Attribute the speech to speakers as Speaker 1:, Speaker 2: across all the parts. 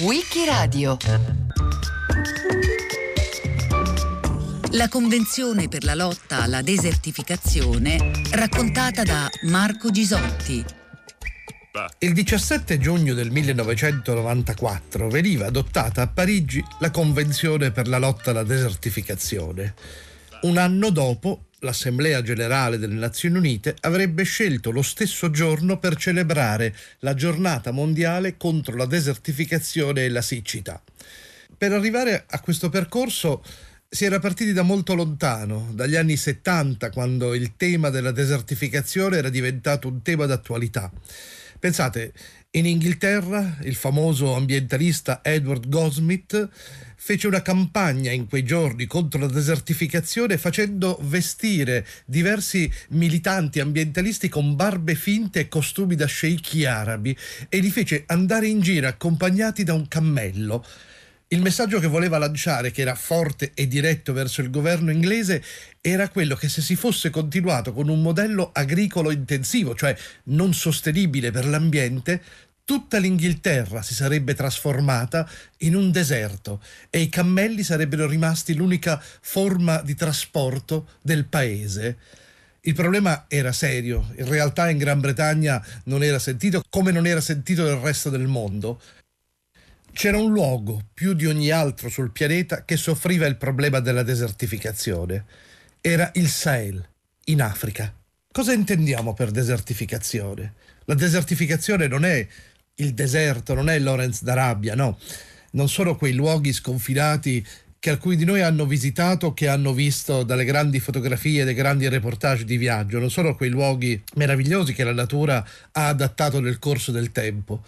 Speaker 1: Wikiradio
Speaker 2: La Convenzione per la lotta alla desertificazione raccontata da Marco Gisotti.
Speaker 3: Il 17 giugno del 1994 veniva adottata a Parigi la Convenzione per la lotta alla desertificazione. Un anno dopo, l'Assemblea generale delle Nazioni Unite avrebbe scelto lo stesso giorno per celebrare la giornata mondiale contro la desertificazione e la siccità. Per arrivare a questo percorso si era partiti da molto lontano, dagli anni 70, quando il tema della desertificazione era diventato un tema d'attualità. Pensate, in Inghilterra il famoso ambientalista Edward Goldsmith fece una campagna in quei giorni contro la desertificazione facendo vestire diversi militanti ambientalisti con barbe finte e costumi da sceicchi arabi e li fece andare in giro accompagnati da un cammello. Il messaggio che voleva lanciare, che era forte e diretto verso il governo inglese, era quello che se si fosse continuato con un modello agricolo intensivo, cioè non sostenibile per l'ambiente, tutta l'Inghilterra si sarebbe trasformata in un deserto e i cammelli sarebbero rimasti l'unica forma di trasporto del paese. Il problema era serio, in realtà in Gran Bretagna non era sentito come non era sentito nel resto del mondo. C'era un luogo, più di ogni altro sul pianeta, che soffriva il problema della desertificazione. Era il Sahel, in Africa. Cosa intendiamo per desertificazione? La desertificazione non è il deserto, non è Lorenz d'Arabia, no. Non sono quei luoghi sconfinati che alcuni di noi hanno visitato, che hanno visto dalle grandi fotografie, dai grandi reportage di viaggio, non sono quei luoghi meravigliosi che la natura ha adattato nel corso del tempo.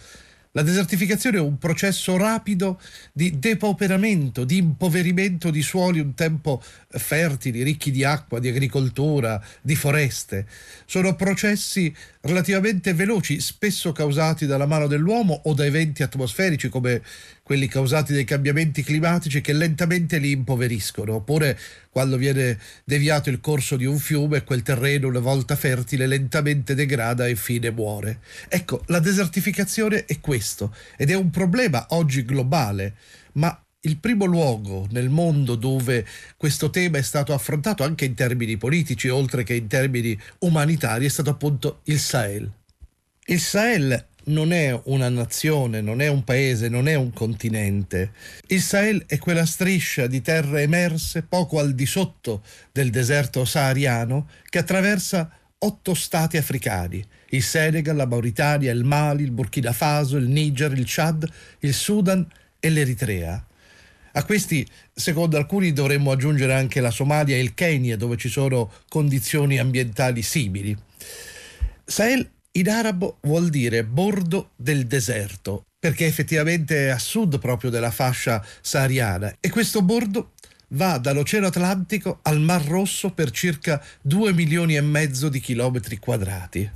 Speaker 3: La desertificazione è un processo rapido di depauperamento, di impoverimento di suoli un tempo fertili, ricchi di acqua, di agricoltura, di foreste. Sono processi relativamente veloci, spesso causati dalla mano dell'uomo o da eventi atmosferici come quelli causati dai cambiamenti climatici che lentamente li impoveriscono, oppure quando viene deviato il corso di un fiume, quel terreno una volta fertile lentamente degrada e infine muore. Ecco, la desertificazione è questo ed è un problema oggi globale, ma il primo luogo nel mondo dove questo tema è stato affrontato anche in termini politici, oltre che in termini umanitari, è stato appunto il Sahel. Il Sahel non è una nazione, non è un paese, non è un continente. Il Sahel è quella striscia di terre emerse poco al di sotto del deserto sahariano che attraversa otto stati africani, il Senegal, la Mauritania, il Mali, il Burkina Faso, il Niger, il Chad, il Sudan e l'Eritrea. A questi, secondo alcuni, dovremmo aggiungere anche la Somalia e il Kenya, dove ci sono condizioni ambientali simili. Sahel in arabo vuol dire bordo del deserto, perché effettivamente è a sud proprio della fascia sahariana e questo bordo va dall'Oceano Atlantico al Mar Rosso per circa 2 milioni e mezzo di chilometri quadrati.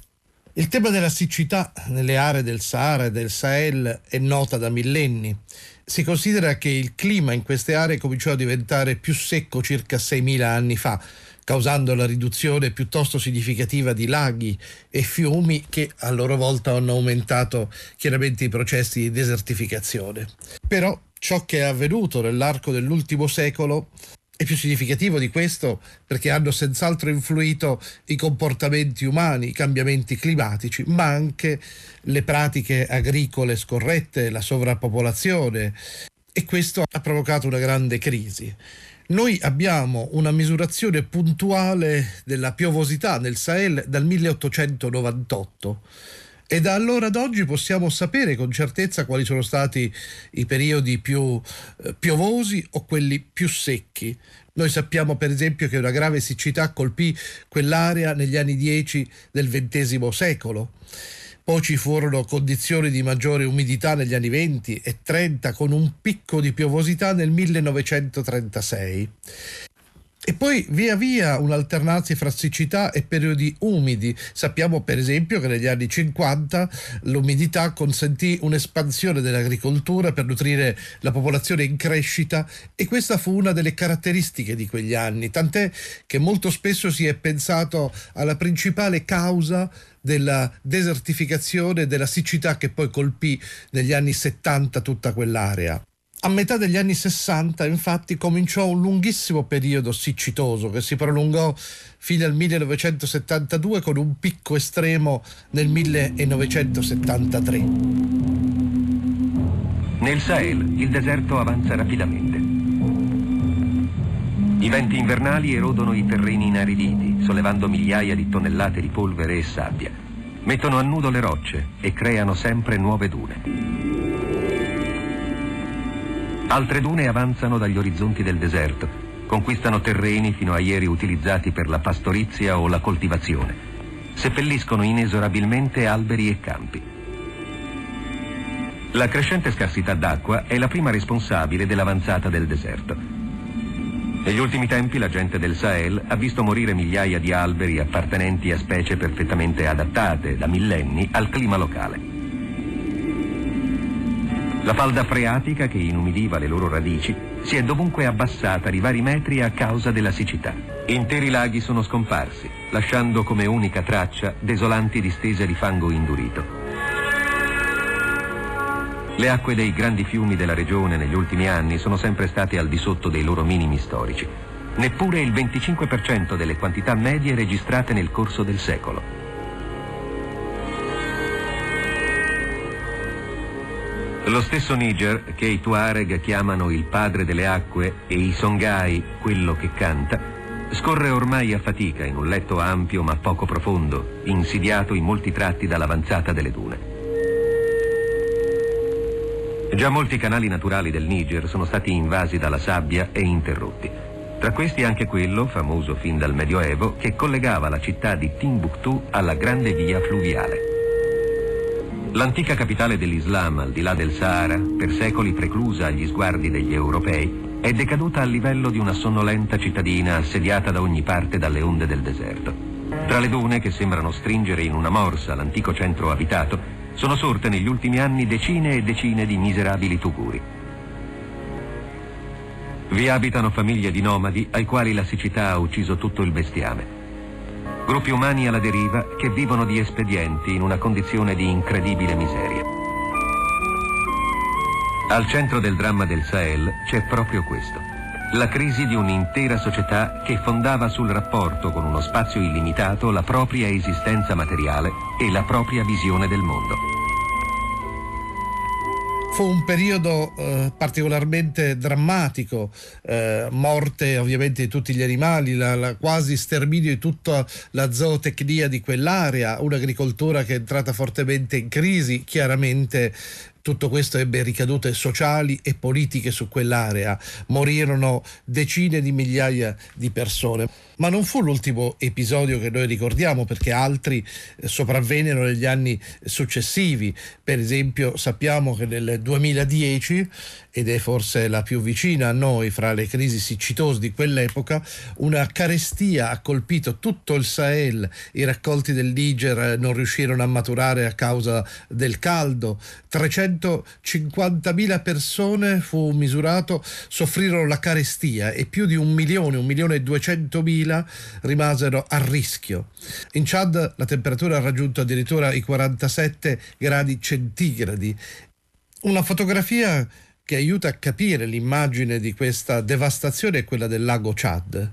Speaker 3: Il tema della siccità nelle aree del Sahara e del Sahel è nota da millenni. Si considera che il clima in queste aree cominciò a diventare più secco circa 6.000 anni fa, causando la riduzione piuttosto significativa di laghi e fiumi che a loro volta hanno aumentato chiaramente i processi di desertificazione. Però ciò che è avvenuto nell'arco dell'ultimo secolo è più significativo di questo perché hanno senz'altro influito i comportamenti umani, i cambiamenti climatici, ma anche le pratiche agricole scorrette, la sovrappopolazione e questo ha provocato una grande crisi. Noi abbiamo una misurazione puntuale della piovosità nel Sahel dal 1898 e da allora ad oggi possiamo sapere con certezza quali sono stati i periodi più eh, piovosi o quelli più secchi. Noi sappiamo per esempio che una grave siccità colpì quell'area negli anni 10 del XX secolo. Poi ci furono condizioni di maggiore umidità negli anni 20 e 30 con un picco di piovosità nel 1936. E poi via via un alternarsi fra siccità e periodi umidi. Sappiamo per esempio che negli anni 50 l'umidità consentì un'espansione dell'agricoltura per nutrire la popolazione in crescita e questa fu una delle caratteristiche di quegli anni, tant'è che molto spesso si è pensato alla principale causa della desertificazione e della siccità che poi colpì negli anni 70 tutta quell'area. A metà degli anni 60 infatti cominciò un lunghissimo periodo siccitoso che si prolungò fino al 1972 con un picco estremo nel 1973.
Speaker 1: Nel Sahel il deserto avanza rapidamente. I venti invernali erodono i terreni inariditi, sollevando migliaia di tonnellate di polvere e sabbia. Mettono a nudo le rocce e creano sempre nuove dune. Altre dune avanzano dagli orizzonti del deserto, conquistano terreni fino a ieri utilizzati per la pastorizia o la coltivazione, seppelliscono inesorabilmente alberi e campi. La crescente scarsità d'acqua è la prima responsabile dell'avanzata del deserto. Negli ultimi tempi la gente del Sahel ha visto morire migliaia di alberi appartenenti a specie perfettamente adattate da millenni al clima locale. La falda freatica che inumidiva le loro radici si è dovunque abbassata di vari metri a causa della siccità. Interi laghi sono scomparsi, lasciando come unica traccia desolanti distese di fango indurito. Le acque dei grandi fiumi della regione negli ultimi anni sono sempre state al di sotto dei loro minimi storici. Neppure il 25% delle quantità medie registrate nel corso del secolo. Lo stesso Niger, che i Tuareg chiamano il padre delle acque e i Songhai quello che canta, scorre ormai a fatica in un letto ampio ma poco profondo, insidiato in molti tratti dall'avanzata delle dune. Già molti canali naturali del Niger sono stati invasi dalla sabbia e interrotti. Tra questi anche quello, famoso fin dal Medioevo, che collegava la città di Timbuktu alla grande via fluviale. L'antica capitale dell'Islam, al di là del Sahara, per secoli preclusa agli sguardi degli europei, è decaduta al livello di una sonnolenta cittadina assediata da ogni parte dalle onde del deserto. Tra le dune che sembrano stringere in una morsa l'antico centro abitato, sono sorte negli ultimi anni decine e decine di miserabili tuguri. Vi abitano famiglie di nomadi ai quali la siccità ha ucciso tutto il bestiame. Gruppi umani alla deriva che vivono di espedienti in una condizione di incredibile miseria. Al centro del dramma del Sahel c'è proprio questo. La crisi di un'intera società che fondava sul rapporto con uno spazio illimitato la propria esistenza materiale e la propria visione del mondo.
Speaker 3: Fu un periodo eh, particolarmente drammatico, eh, morte ovviamente di tutti gli animali, la, la quasi sterminio di tutta la zootecnia di quell'area, un'agricoltura che è entrata fortemente in crisi, chiaramente tutto questo ebbe ricadute sociali e politiche su quell'area. Morirono decine di migliaia di persone. Ma non fu l'ultimo episodio che noi ricordiamo perché altri eh, sopravvennero negli anni successivi. Per esempio sappiamo che nel 2010, ed è forse la più vicina a noi fra le crisi siccitose di quell'epoca, una carestia ha colpito tutto il Sahel. I raccolti del Niger non riuscirono a maturare a causa del caldo. 350.000 persone, fu misurato, soffrirono la carestia e più di un milione, un milione e duecentomila 2000 rimasero a rischio. In Chad la temperatura ha raggiunto addirittura i 47 gradi centigradi. Una fotografia che aiuta a capire l'immagine di questa devastazione è quella del lago Chad.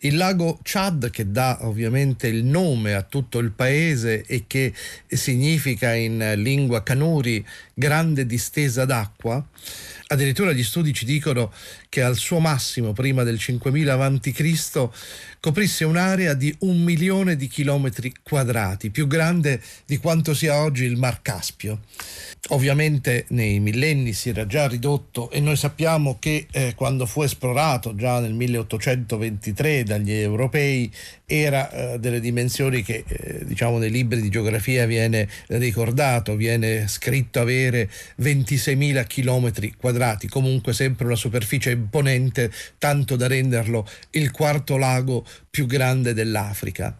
Speaker 3: Il lago Chad, che dà ovviamente il nome a tutto il paese e che significa in lingua canuri grande distesa d'acqua, Addirittura gli studi ci dicono che al suo massimo, prima del 5000 a.C., coprisse un'area di un milione di chilometri quadrati, più grande di quanto sia oggi il Mar Caspio. Ovviamente nei millenni si era già ridotto e noi sappiamo che eh, quando fu esplorato già nel 1823 dagli europei era eh, delle dimensioni che eh, diciamo nei libri di geografia viene ricordato, viene scritto avere 26.000 km quadrati, comunque sempre una superficie imponente, tanto da renderlo il quarto lago più grande dell'Africa.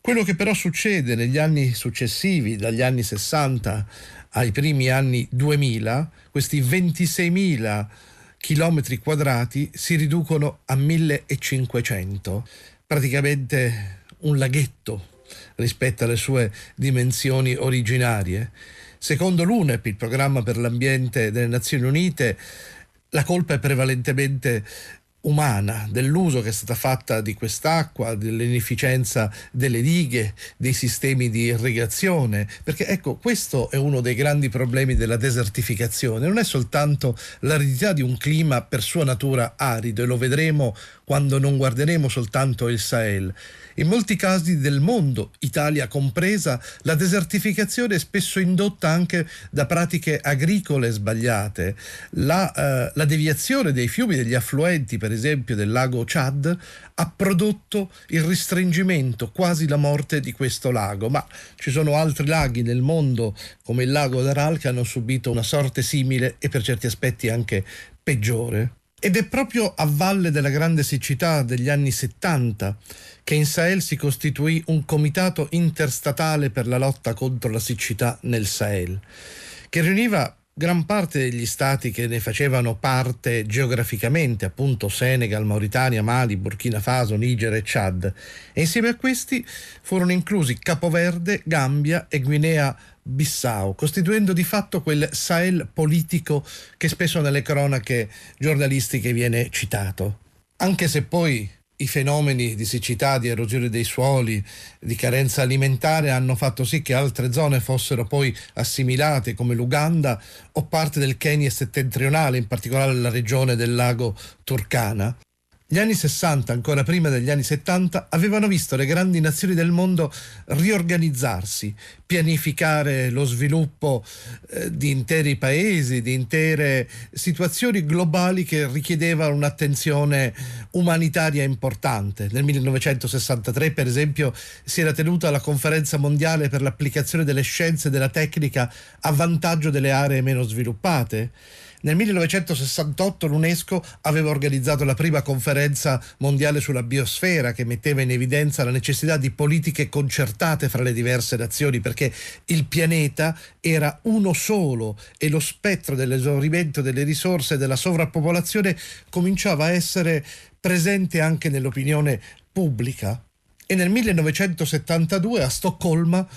Speaker 3: Quello che però succede negli anni successivi, dagli anni 60 ai primi anni 2000, questi 26.000 chilometri quadrati si riducono a 1500, praticamente un laghetto rispetto alle sue dimensioni originarie. Secondo l'UNEP, il programma per l'ambiente delle Nazioni Unite, la colpa è prevalentemente umana, dell'uso che è stata fatta di quest'acqua, dell'inefficienza delle dighe, dei sistemi di irrigazione, perché ecco questo è uno dei grandi problemi della desertificazione, non è soltanto l'aridità di un clima per sua natura arido e lo vedremo quando non guarderemo soltanto il Sahel, in molti casi del mondo, Italia compresa, la desertificazione è spesso indotta anche da pratiche agricole sbagliate. La, eh, la deviazione dei fiumi, degli affluenti, per esempio del lago Chad, ha prodotto il ristringimento, quasi la morte di questo lago, ma ci sono altri laghi nel mondo, come il lago d'Aral, che hanno subito una sorte simile e per certi aspetti anche peggiore. Ed è proprio a valle della grande siccità degli anni 70 che in Sahel si costituì un comitato interstatale per la lotta contro la siccità nel Sahel, che riuniva gran parte degli stati che ne facevano parte geograficamente, appunto Senegal, Mauritania, Mali, Burkina Faso, Niger e Chad, e insieme a questi furono inclusi Capoverde, Gambia e Guinea Bissau, costituendo di fatto quel Sahel politico che spesso nelle cronache giornalistiche viene citato. Anche se poi i fenomeni di siccità, di erosione dei suoli, di carenza alimentare hanno fatto sì che altre zone fossero poi assimilate come l'Uganda o parte del Kenya settentrionale, in particolare la regione del lago Turkana. Gli anni 60, ancora prima degli anni 70, avevano visto le grandi nazioni del mondo riorganizzarsi, pianificare lo sviluppo eh, di interi paesi, di intere situazioni globali che richiedevano un'attenzione umanitaria importante. Nel 1963, per esempio, si era tenuta la conferenza mondiale per l'applicazione delle scienze e della tecnica a vantaggio delle aree meno sviluppate. Nel 1968 l'UNESCO aveva organizzato la prima conferenza mondiale sulla biosfera che metteva in evidenza la necessità di politiche concertate fra le diverse nazioni perché il pianeta era uno solo e lo spettro dell'esaurimento delle risorse e della sovrappopolazione cominciava a essere presente anche nell'opinione pubblica. E nel 1972 a Stoccolma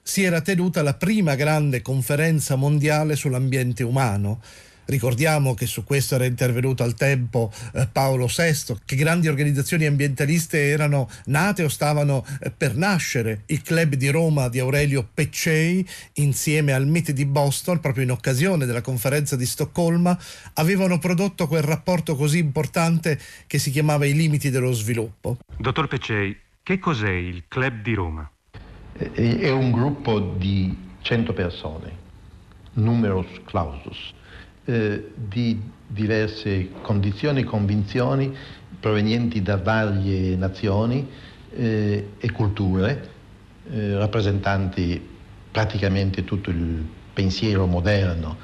Speaker 3: si era tenuta la prima grande conferenza mondiale sull'ambiente umano Ricordiamo che su questo era intervenuto al tempo eh, Paolo VI, che grandi organizzazioni ambientaliste erano nate o stavano eh, per nascere. Il club di Roma di Aurelio Peccei, insieme al MIT di Boston, proprio in occasione della conferenza di Stoccolma, avevano prodotto quel rapporto così importante che si chiamava I limiti dello sviluppo.
Speaker 4: Dottor Peccei, che cos'è il club di Roma?
Speaker 5: È un gruppo di 100 persone, numerus clausus eh, di diverse condizioni e convinzioni provenienti da varie nazioni eh, e culture, eh, rappresentanti praticamente tutto il pensiero moderno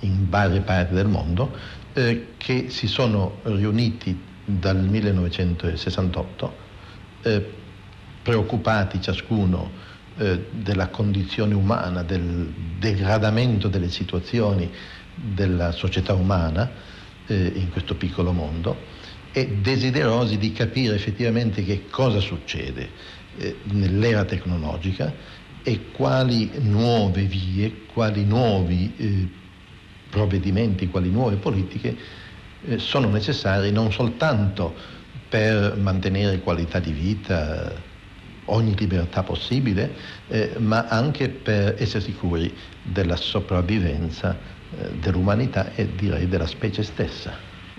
Speaker 5: in varie parti del mondo, eh, che si sono riuniti dal 1968, eh, preoccupati ciascuno eh, della condizione umana, del degradamento delle situazioni della società umana eh, in questo piccolo mondo e desiderosi di capire effettivamente che cosa succede eh, nell'era tecnologica e quali nuove vie, quali nuovi eh, provvedimenti, quali nuove politiche eh, sono necessari non soltanto per mantenere qualità di vita, ogni libertà possibile, eh, ma anche per essere sicuri della sopravvivenza eh, dell'umanità e direi della specie stessa.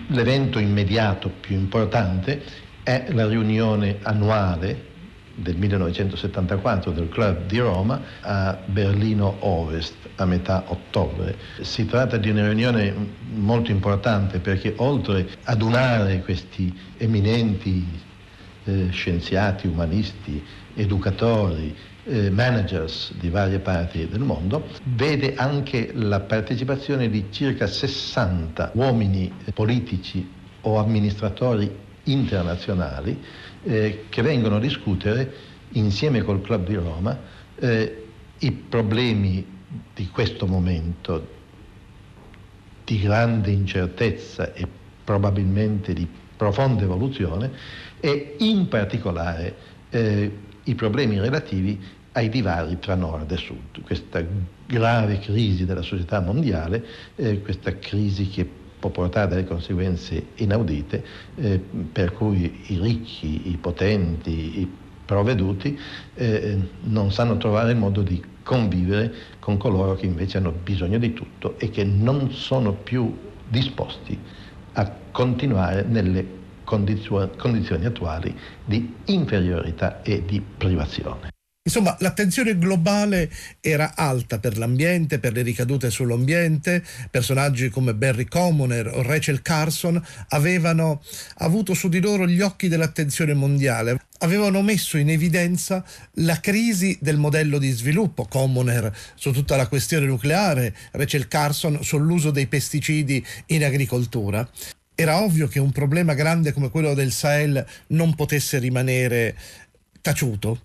Speaker 5: L'evento immediato più importante è la riunione annuale del 1974 del Club di Roma a Berlino Ovest a metà ottobre. Si tratta di una riunione molto importante perché oltre ad unare questi eminenti eh, scienziati, umanisti, educatori, eh, managers di varie parti del mondo, vede anche la partecipazione di circa 60 uomini politici o amministratori internazionali eh, che vengono a discutere insieme col Club di Roma eh, i problemi di questo momento di grande incertezza e probabilmente di profonda evoluzione e in particolare eh, i problemi relativi ai divari tra nord e sud, questa grave crisi della società mondiale, eh, questa crisi che può portare delle conseguenze inaudite, eh, per cui i ricchi, i potenti, i provveduti eh, non sanno trovare il modo di convivere con coloro che invece hanno bisogno di tutto e che non sono più disposti a continuare nelle condizioni attuali di inferiorità e di privazione.
Speaker 3: Insomma, l'attenzione globale era alta per l'ambiente, per le ricadute sull'ambiente. Personaggi come Barry Commoner o Rachel Carson avevano avuto su di loro gli occhi dell'attenzione mondiale. Avevano messo in evidenza la crisi del modello di sviluppo, Commoner su tutta la questione nucleare, Rachel Carson sull'uso dei pesticidi in agricoltura. Era ovvio che un problema grande come quello del Sahel non potesse rimanere taciuto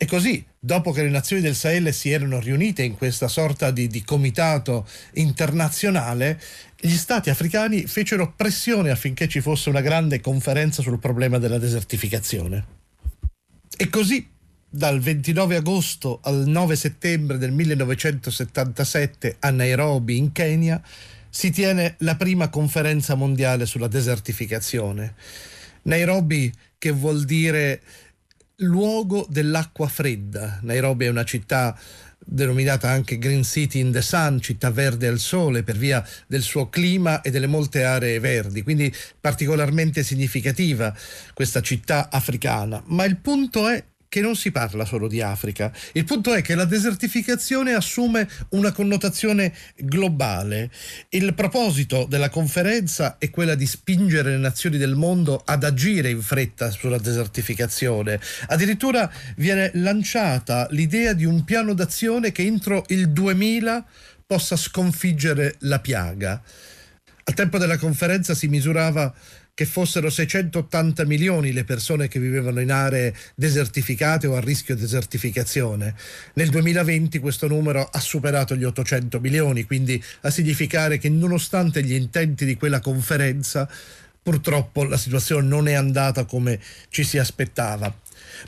Speaker 3: e così, dopo che le nazioni del Sahel si erano riunite in questa sorta di, di, comitato internazionale, gli stati africani fecero pressione affinché ci fosse una grande conferenza sul problema della desertificazione. E così, dal 29 agosto al 9 settembre del 1977 a Nairobi, in Kenya, si tiene la prima conferenza mondiale sulla desertificazione. Nairobi, che vuol dire luogo dell'acqua fredda. Nairobi è una città denominata anche Green City in the Sun, città verde al sole per via del suo clima e delle molte aree verdi, quindi particolarmente significativa questa città africana. Ma il punto è che non si parla solo di Africa. Il punto è che la desertificazione assume una connotazione globale. Il proposito della conferenza è quella di spingere le nazioni del mondo ad agire in fretta sulla desertificazione. Addirittura viene lanciata l'idea di un piano d'azione che entro il 2000 possa sconfiggere la piaga. Al tempo della conferenza si misurava che fossero 680 milioni le persone che vivevano in aree desertificate o a rischio desertificazione. Nel 2020 questo numero ha superato gli 800 milioni, quindi a significare che nonostante gli intenti di quella conferenza, purtroppo la situazione non è andata come ci si aspettava.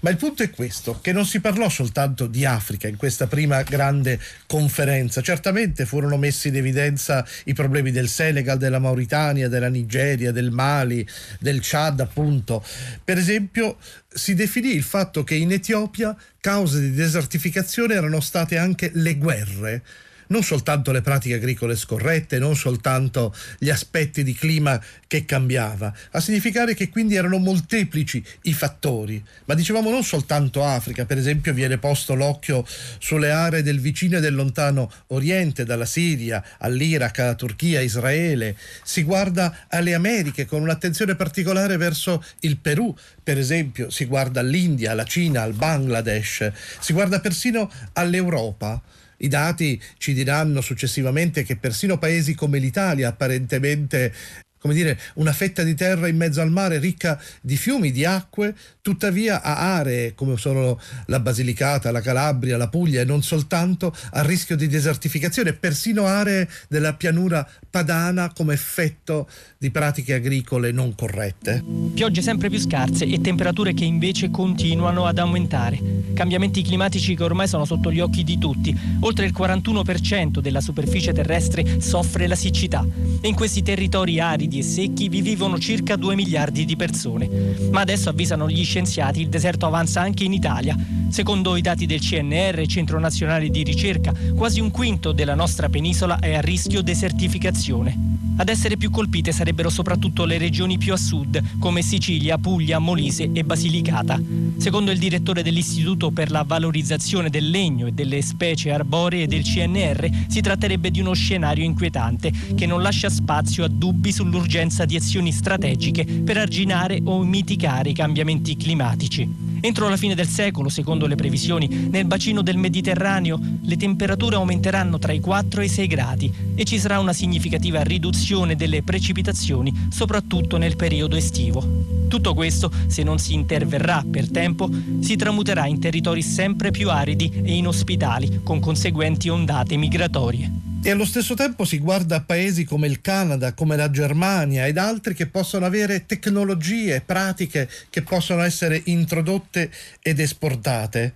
Speaker 3: Ma il punto è questo, che non si parlò soltanto di Africa in questa prima grande conferenza. Certamente furono messi in evidenza i problemi del Senegal, della Mauritania, della Nigeria, del Mali, del Chad, appunto. Per esempio, si definì il fatto che in Etiopia cause di desertificazione erano state anche le guerre non soltanto le pratiche agricole scorrette, non soltanto gli aspetti di clima che cambiava, a significare che quindi erano molteplici i fattori. Ma dicevamo non soltanto Africa, per esempio viene posto l'occhio sulle aree del vicino e del lontano Oriente, dalla Siria all'Iraq, alla Turchia, Israele, si guarda alle Americhe con un'attenzione particolare verso il Perù, per esempio si guarda all'India, alla Cina, al Bangladesh, si guarda persino all'Europa. I dati ci diranno successivamente che persino paesi come l'Italia, apparentemente come dire, una fetta di terra in mezzo al mare ricca di fiumi, di acque, tuttavia ha aree come sono la Basilicata, la Calabria, la Puglia e non soltanto a rischio di desertificazione, persino aree della pianura padana come effetto di pratiche agricole non corrette.
Speaker 6: Piogge sempre più scarse e temperature che invece continuano ad aumentare. Cambiamenti climatici che ormai sono sotto gli occhi di tutti. Oltre il 41% della superficie terrestre soffre la siccità e in questi territori aridi aridi e secchi vi vivono circa 2 miliardi di persone. Ma adesso avvisano gli scienziati, il deserto avanza anche in Italia. Secondo i dati del CNR, Centro Nazionale di Ricerca, quasi un quinto della nostra penisola è a rischio desertificazione. Ad essere più colpite sarebbero soprattutto le regioni più a sud, come Sicilia, Puglia, Molise e Basilicata. Secondo il direttore dell'Istituto per la valorizzazione del legno e delle specie arboree del CNR, si tratterebbe di uno scenario inquietante che non lascia spazio a dubbi sull'urgenza l'urgenza di azioni strategiche per arginare o mitigare i cambiamenti climatici. Entro la fine del secolo, secondo le previsioni, nel bacino del Mediterraneo le temperature aumenteranno tra i 4 e i 6 gradi e ci sarà una significativa riduzione delle precipitazioni, soprattutto nel periodo estivo. Tutto questo, se non si interverrà per tempo, si tramuterà in territori sempre più aridi e inospitali, con conseguenti ondate migratorie.
Speaker 3: E allo stesso tempo si guarda a paesi come il Canada, come la Germania ed altri che possono avere tecnologie, pratiche che possono essere introdotte ed esportate.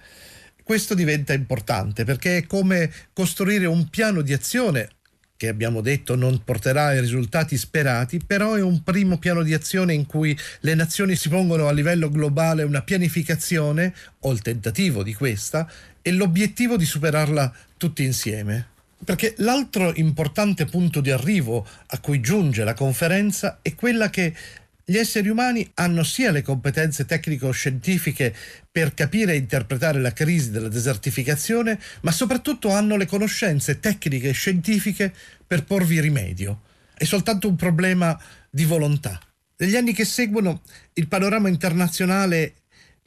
Speaker 3: Questo diventa importante perché è come costruire un piano di azione che abbiamo detto non porterà ai risultati sperati, però è un primo piano di azione in cui le nazioni si pongono a livello globale una pianificazione o il tentativo di questa e l'obiettivo di superarla tutti insieme. Perché l'altro importante punto di arrivo a cui giunge la conferenza è quella che gli esseri umani hanno sia le competenze tecnico-scientifiche per capire e interpretare la crisi della desertificazione, ma soprattutto hanno le conoscenze tecniche e scientifiche per porvi rimedio. È soltanto un problema di volontà. Negli anni che seguono il panorama internazionale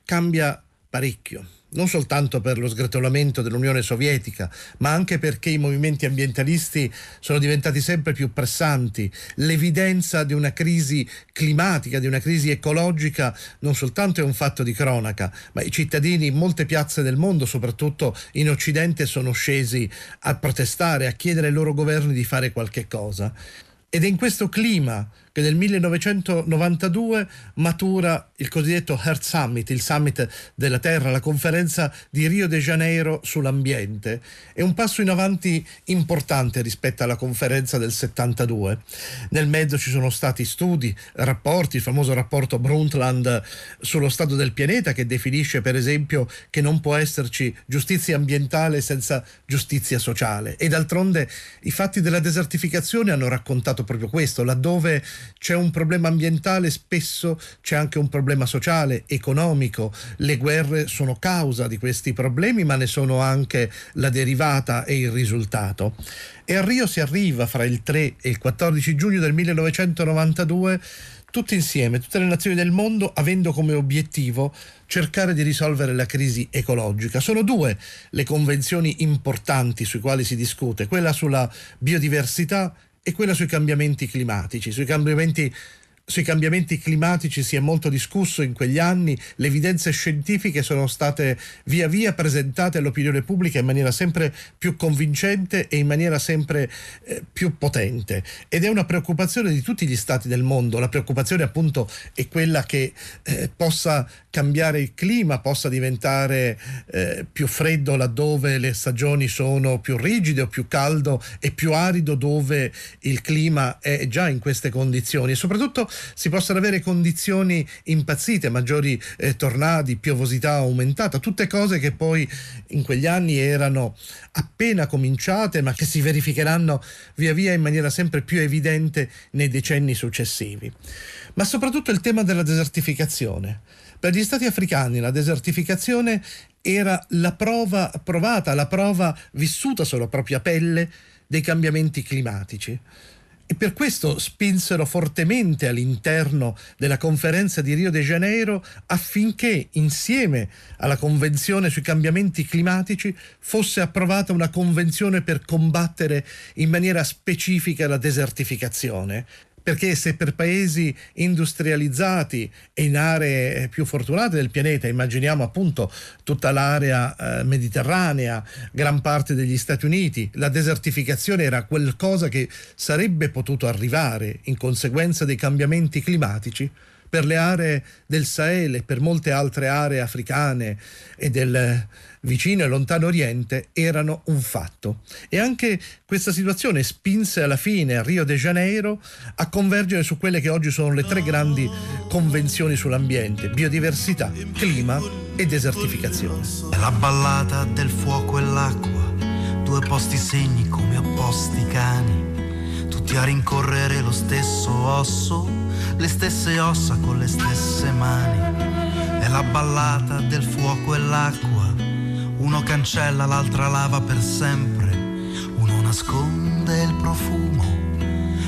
Speaker 3: cambia parecchio non soltanto per lo sgretolamento dell'Unione Sovietica, ma anche perché i movimenti ambientalisti sono diventati sempre più pressanti. L'evidenza di una crisi climatica, di una crisi ecologica, non soltanto è un fatto di cronaca, ma i cittadini in molte piazze del mondo, soprattutto in Occidente, sono scesi a protestare, a chiedere ai loro governi di fare qualche cosa. Ed è in questo clima che nel 1992 matura il cosiddetto Earth Summit, il summit della Terra, la conferenza di Rio de Janeiro sull'ambiente. È un passo in avanti importante rispetto alla conferenza del 72. Nel mezzo ci sono stati studi, rapporti, il famoso rapporto Brundtland sullo stato del pianeta che definisce per esempio che non può esserci giustizia ambientale senza giustizia sociale. E d'altronde i fatti della desertificazione hanno raccontato proprio questo, laddove c'è un problema ambientale, spesso c'è anche un problema sociale, economico. Le guerre sono causa di questi problemi, ma ne sono anche la derivata e il risultato. E a Rio si arriva fra il 3 e il 14 giugno del 1992 tutti insieme, tutte le nazioni del mondo, avendo come obiettivo cercare di risolvere la crisi ecologica. Sono due le convenzioni importanti sui quali si discute, quella sulla biodiversità e quella sui cambiamenti climatici, sui cambiamenti sui cambiamenti climatici si è molto discusso in quegli anni, le evidenze scientifiche sono state via via presentate all'opinione pubblica in maniera sempre più convincente e in maniera sempre eh, più potente. Ed è una preoccupazione di tutti gli stati del mondo, la preoccupazione appunto è quella che eh, possa cambiare il clima, possa diventare eh, più freddo laddove le stagioni sono più rigide o più caldo e più arido dove il clima è già in queste condizioni. E soprattutto si possano avere condizioni impazzite, maggiori eh, tornadi, piovosità aumentata, tutte cose che poi in quegli anni erano appena cominciate ma che si verificheranno via via in maniera sempre più evidente nei decenni successivi. Ma soprattutto il tema della desertificazione. Per gli stati africani la desertificazione era la prova provata, la prova vissuta sulla propria pelle dei cambiamenti climatici e per questo spinsero fortemente all'interno della conferenza di Rio de Janeiro affinché insieme alla Convenzione sui cambiamenti climatici fosse approvata una convenzione per combattere in maniera specifica la desertificazione perché se per paesi industrializzati e in aree più fortunate del pianeta, immaginiamo appunto tutta l'area eh, mediterranea, gran parte degli Stati Uniti, la desertificazione era qualcosa che sarebbe potuto arrivare in conseguenza dei cambiamenti climatici, per le aree del Sahel e per molte altre aree africane e del vicino e lontano Oriente erano un fatto. E anche questa situazione spinse alla fine Rio de Janeiro a convergere su quelle che oggi sono le tre grandi convenzioni sull'ambiente, biodiversità, clima e desertificazione.
Speaker 7: La ballata del fuoco e l'acqua, due posti segni come opposti cani tutti a rincorrere lo stesso osso, le stesse ossa con le stesse mani. È la ballata del fuoco e l'acqua, uno cancella, l'altra lava per sempre, uno nasconde il profumo,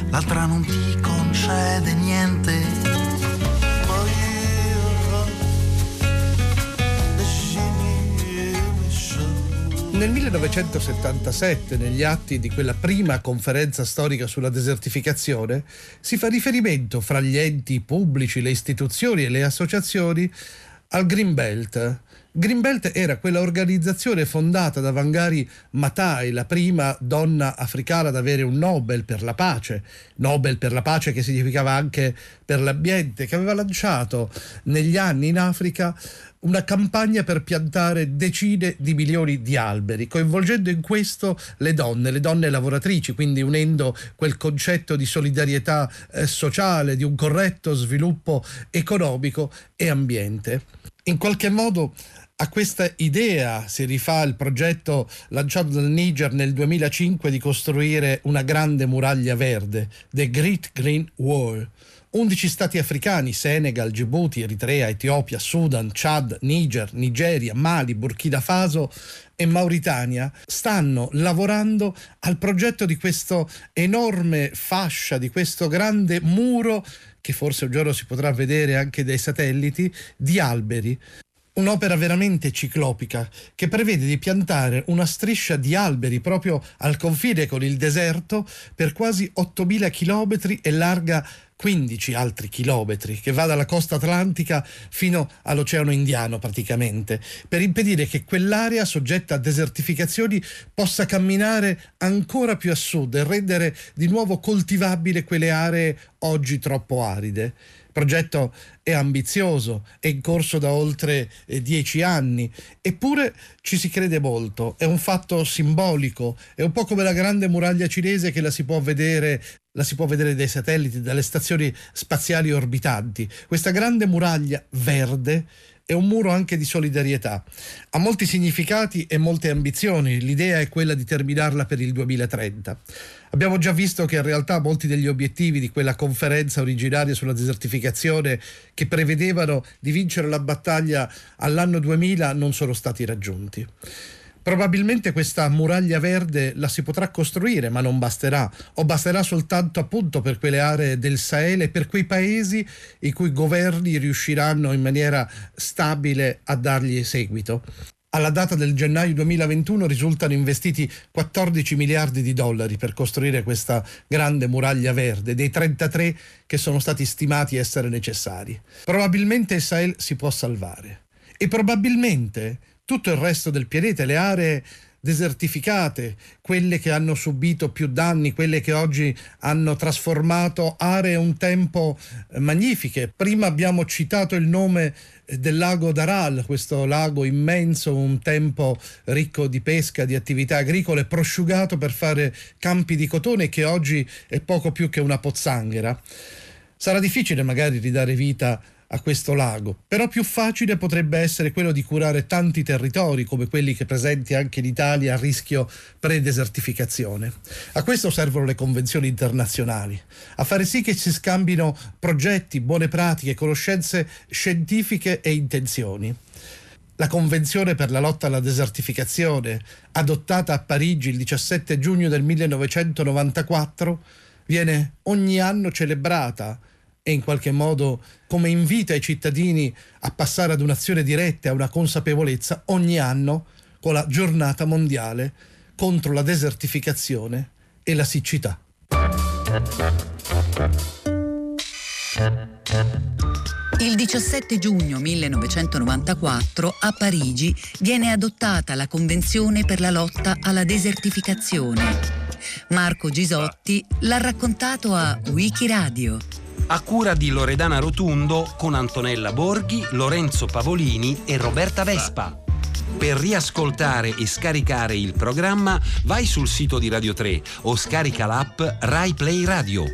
Speaker 7: l'altra non ti concede niente.
Speaker 3: Nel 1977, negli atti di quella prima conferenza storica sulla desertificazione, si fa riferimento fra gli enti pubblici, le istituzioni e le associazioni al Green Belt. Green era quella organizzazione fondata da Wangari Maathai, la prima donna africana ad avere un Nobel per la pace, Nobel per la pace che significava anche per l'ambiente, che aveva lanciato negli anni in Africa una campagna per piantare decine di milioni di alberi, coinvolgendo in questo le donne, le donne lavoratrici, quindi unendo quel concetto di solidarietà eh, sociale, di un corretto sviluppo economico e ambiente. In qualche modo a questa idea si rifà il progetto lanciato dal Niger nel 2005 di costruire una grande muraglia verde, The Great Green Wall 11 stati africani, Senegal, Djibouti, Eritrea, Etiopia, Sudan, Chad, Niger, Nigeria, Mali, Burkina Faso e Mauritania stanno lavorando al progetto di questa enorme fascia, di questo grande muro che forse un giorno si potrà vedere anche dai satelliti, di alberi un'opera veramente ciclopica che prevede di piantare una striscia di alberi proprio al confine con il deserto per quasi 8.000 km e larga 15 altri chilometri, che va dalla costa atlantica fino all'Oceano Indiano praticamente, per impedire che quell'area soggetta a desertificazioni possa camminare ancora più a sud e rendere di nuovo coltivabile quelle aree oggi troppo aride. Il progetto è ambizioso, è in corso da oltre eh, dieci anni, eppure ci si crede molto, è un fatto simbolico, è un po' come la grande muraglia cinese che la si può vedere la si può vedere dai satelliti, dalle stazioni spaziali orbitanti. Questa grande muraglia verde è un muro anche di solidarietà. Ha molti significati e molte ambizioni. L'idea è quella di terminarla per il 2030. Abbiamo già visto che in realtà molti degli obiettivi di quella conferenza originaria sulla desertificazione che prevedevano di vincere la battaglia all'anno 2000 non sono stati raggiunti. Probabilmente questa muraglia verde la si potrà costruire, ma non basterà, o basterà soltanto appunto per quelle aree del Sahel e per quei paesi i cui governi riusciranno in maniera stabile a dargli seguito. Alla data del gennaio 2021 risultano investiti 14 miliardi di dollari per costruire questa grande muraglia verde, dei 33 che sono stati stimati essere necessari. Probabilmente il Sahel si può salvare e probabilmente tutto il resto del pianeta, le aree desertificate, quelle che hanno subito più danni, quelle che oggi hanno trasformato aree un tempo eh, magnifiche. Prima abbiamo citato il nome eh, del lago d'Aral, questo lago immenso, un tempo ricco di pesca, di attività agricole, prosciugato per fare campi di cotone che oggi è poco più che una pozzanghera. Sarà difficile magari ridare vita a a questo lago, però più facile potrebbe essere quello di curare tanti territori come quelli che presenti anche in Italia a rischio pre-desertificazione. A questo servono le convenzioni internazionali, a fare sì che si scambino progetti, buone pratiche, conoscenze scientifiche e intenzioni. La Convenzione per la lotta alla desertificazione, adottata a Parigi il 17 giugno del 1994, viene ogni anno celebrata e in qualche modo come invita i cittadini a passare ad un'azione diretta, a una consapevolezza ogni anno con la giornata mondiale contro la desertificazione e la siccità.
Speaker 2: Il 17 giugno 1994 a Parigi viene adottata la Convenzione per la lotta alla desertificazione. Marco Gisotti l'ha raccontato a Wikiradio
Speaker 8: a cura di Loredana Rotundo con Antonella Borghi, Lorenzo Pavolini e Roberta Vespa. Per riascoltare e scaricare il programma vai sul sito di Radio 3 o scarica l'app Rai Play Radio.